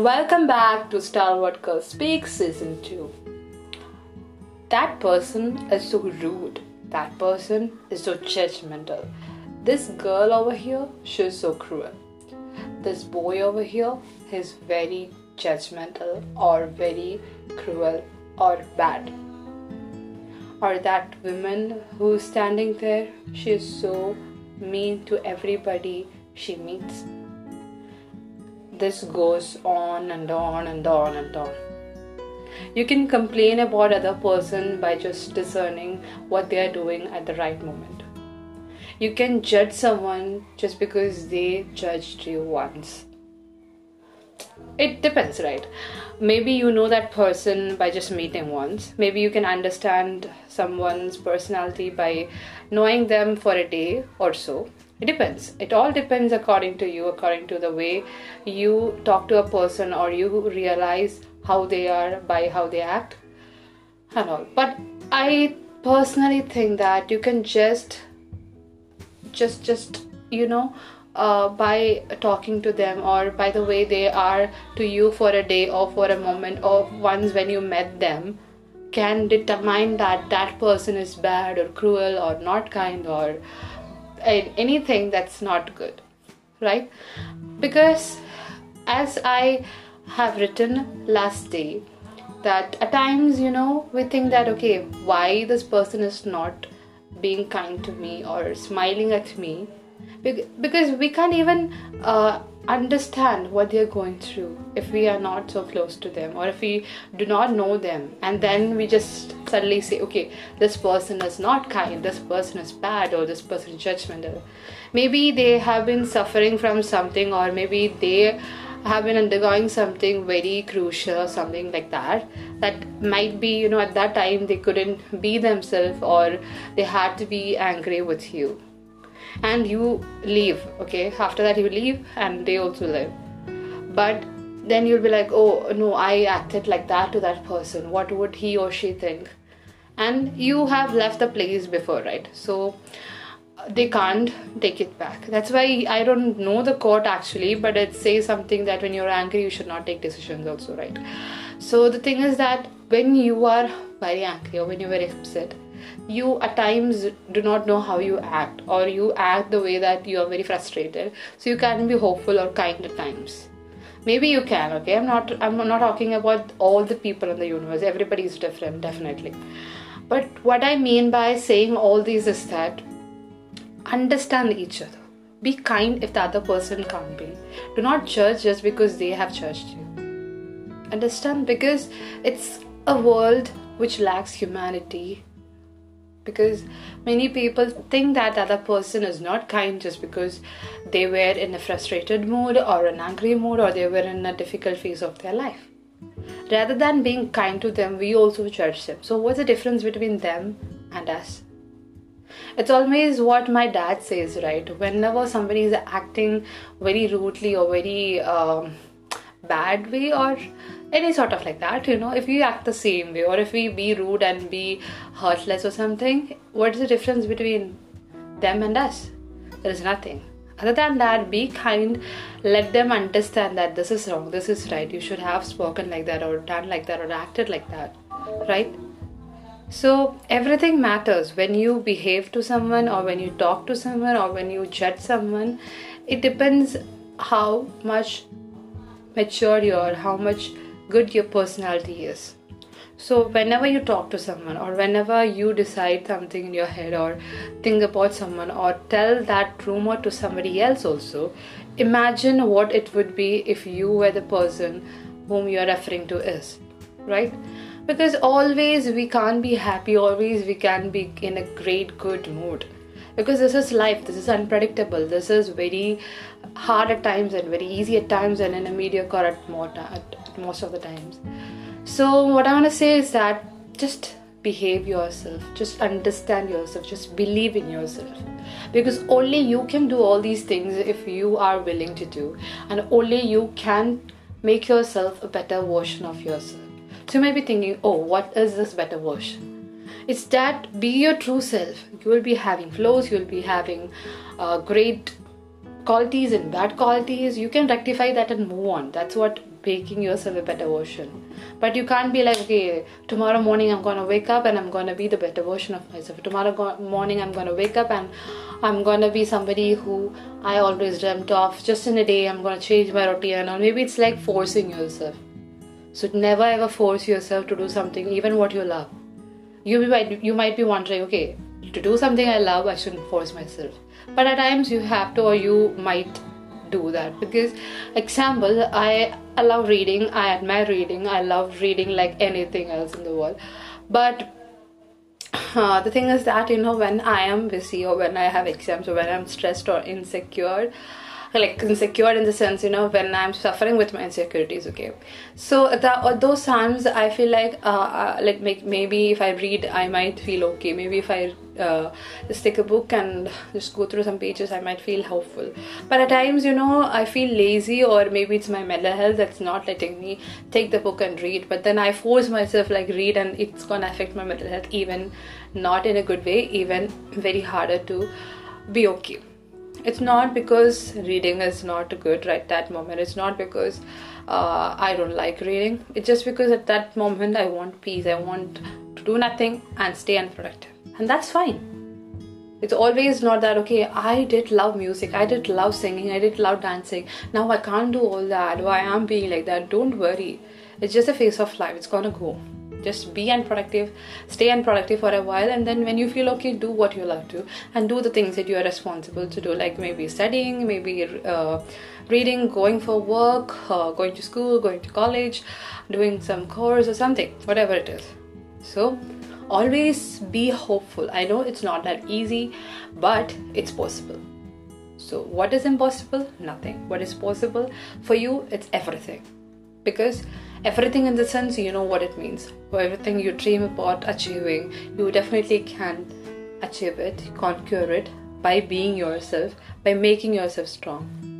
Welcome back to Star What Girl Speaks Season 2. That person is so rude. That person is so judgmental. This girl over here, she's so cruel. This boy over here, he's very judgmental or very cruel or bad. Or that woman who's standing there, she is so mean to everybody she meets this goes on and on and on and on. You can complain about other person by just discerning what they are doing at the right moment. You can judge someone just because they judged you once. It depends, right? Maybe you know that person by just meeting once. Maybe you can understand someone's personality by knowing them for a day or so it depends. It all depends according to you according to the way you talk to a person or you realize how they are by how they act and all. But i personally think that you can just just just you know uh, by talking to them or by the way they are to you for a day or for a moment or once when you met them can determine that that person is bad or cruel or not kind or anything that's not good right? Because as i have written last day that at times you know we think that okay why this person is not being kind to me or smiling at me? Because we can't even uh, understand what they're going through if we are not so close to them or if we do not know them. And then we just suddenly say okay this person is not kind this person is bad or this person is judgmental. Maybe they have been suffering from something or maybe they have been undergoing something very crucial something like that that might be you know at that time they couldn't be themselves or they had to be angry with you. And you leave okay? After that you leave and they also leave but then you'll be like oh no i acted like that to that person. What would he or she think? And you have left the place before right? So they can't take it back. That's why i don't know the court actually but it says something that when you're angry you should not take decisions also right? So the thing is that when you are very angry or when you're very upset you at times do not know how you act or you act the way that you are very frustrated. So you can be hopeful or kind at times maybe you can okay? I'm not i'm not talking about all the people in the universe. Everybody is different definitely. But what i mean by saying all these is that understand each other. Be kind if the other person can't be. Do not judge just because they have judged you. Understand? Because it's a world which lacks humanity because many people think that other person is not kind just because they were in a frustrated mood or an angry mood or they were in a difficult phase of their life. Rather than being kind to them we also judge them. So what's the difference between them and us? It's always what my dad says right? Whenever somebody is acting very rudely or very um, bad way or any sort of like that you know. If we act the same way or if we be rude and be heartless or something what is the difference between them and us? There is nothing. Other than that be kind. Let them understand that this is wrong this is right. You should have spoken like that or done like that or acted like that right? So everything matters. When you behave to someone or when you talk to someone or when you judge someone it depends how much mature you are how much good your personality is. So, whenever you talk to someone, or whenever you decide something in your head, or think about someone, or tell that rumor to somebody else, also imagine what it would be if you were the person whom you are referring to is, right? Because always we can't be happy, always we can be in a great, good mood. Because this is life, this is unpredictable, this is very hard at times and very easy at times, and in a mediocre at more at most of the times. So, what I want to say is that just behave yourself, just understand yourself, just believe in yourself. Because only you can do all these things if you are willing to do, and only you can make yourself a better version of yourself. So, you may be thinking, oh, what is this better version? It's that be your true self. You will be having flaws, you will be having uh, great qualities and bad qualities. You can rectify that and move on. That's what making yourself a better version. But you can't be like, okay, tomorrow morning I'm gonna wake up and I'm gonna be the better version of myself. Tomorrow go- morning I'm gonna wake up and I'm gonna be somebody who I always dreamt of. Just in a day, I'm gonna change my routine, or maybe it's like forcing yourself. So never ever force yourself to do something, even what you love. You might you might be wondering, okay, to do something I love, I shouldn't force myself. But at times you have to, or you might do that because example i i love reading i admire reading i love reading like anything else in the world but uh, the thing is that you know when i am busy or when i have exams or when i'm stressed or insecure like insecure in the sense you know when i'm suffering with my insecurities okay. So that those times i feel like uh, uh, like make, maybe if i read i might feel okay. Maybe if i uh, just take a book and just go through some pages i might feel hopeful. But at times you know i feel lazy or maybe it's my mental health that's not letting me take the book and read. But then i force myself like read and it's gonna affect my mental health even not in a good way even very harder to be okay it's not because reading is not good right that moment. It's not because uh, i don't like reading. It's just because at that moment i want peace. I want to do nothing and stay unproductive. And that's fine. It's always not that okay i did love music. I did love singing. I did love dancing. Now i can't do all that. Why i'm being like that? Don't worry. It's just a phase of life. It's gonna go just be unproductive stay unproductive for a while and then when you feel okay do what you love to and do the things that you are responsible to do like maybe studying maybe uh, reading going for work uh, going to school going to college doing some course or something whatever it is. So always be hopeful. I know it's not that easy but it's possible. So what is impossible? Nothing. What is possible for you? It's everything because everything in the sense you know what it means. For everything you dream about achieving you definitely can achieve it conquer it by being yourself by making yourself strong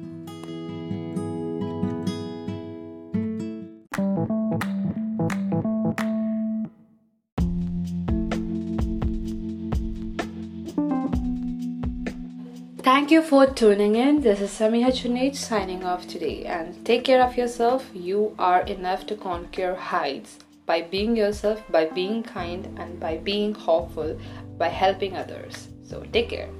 Thank you for tuning in. This is Samiha Junaid signing off today. And take care of yourself. You are enough to conquer heights by being yourself, by being kind, and by being hopeful, by helping others. So take care.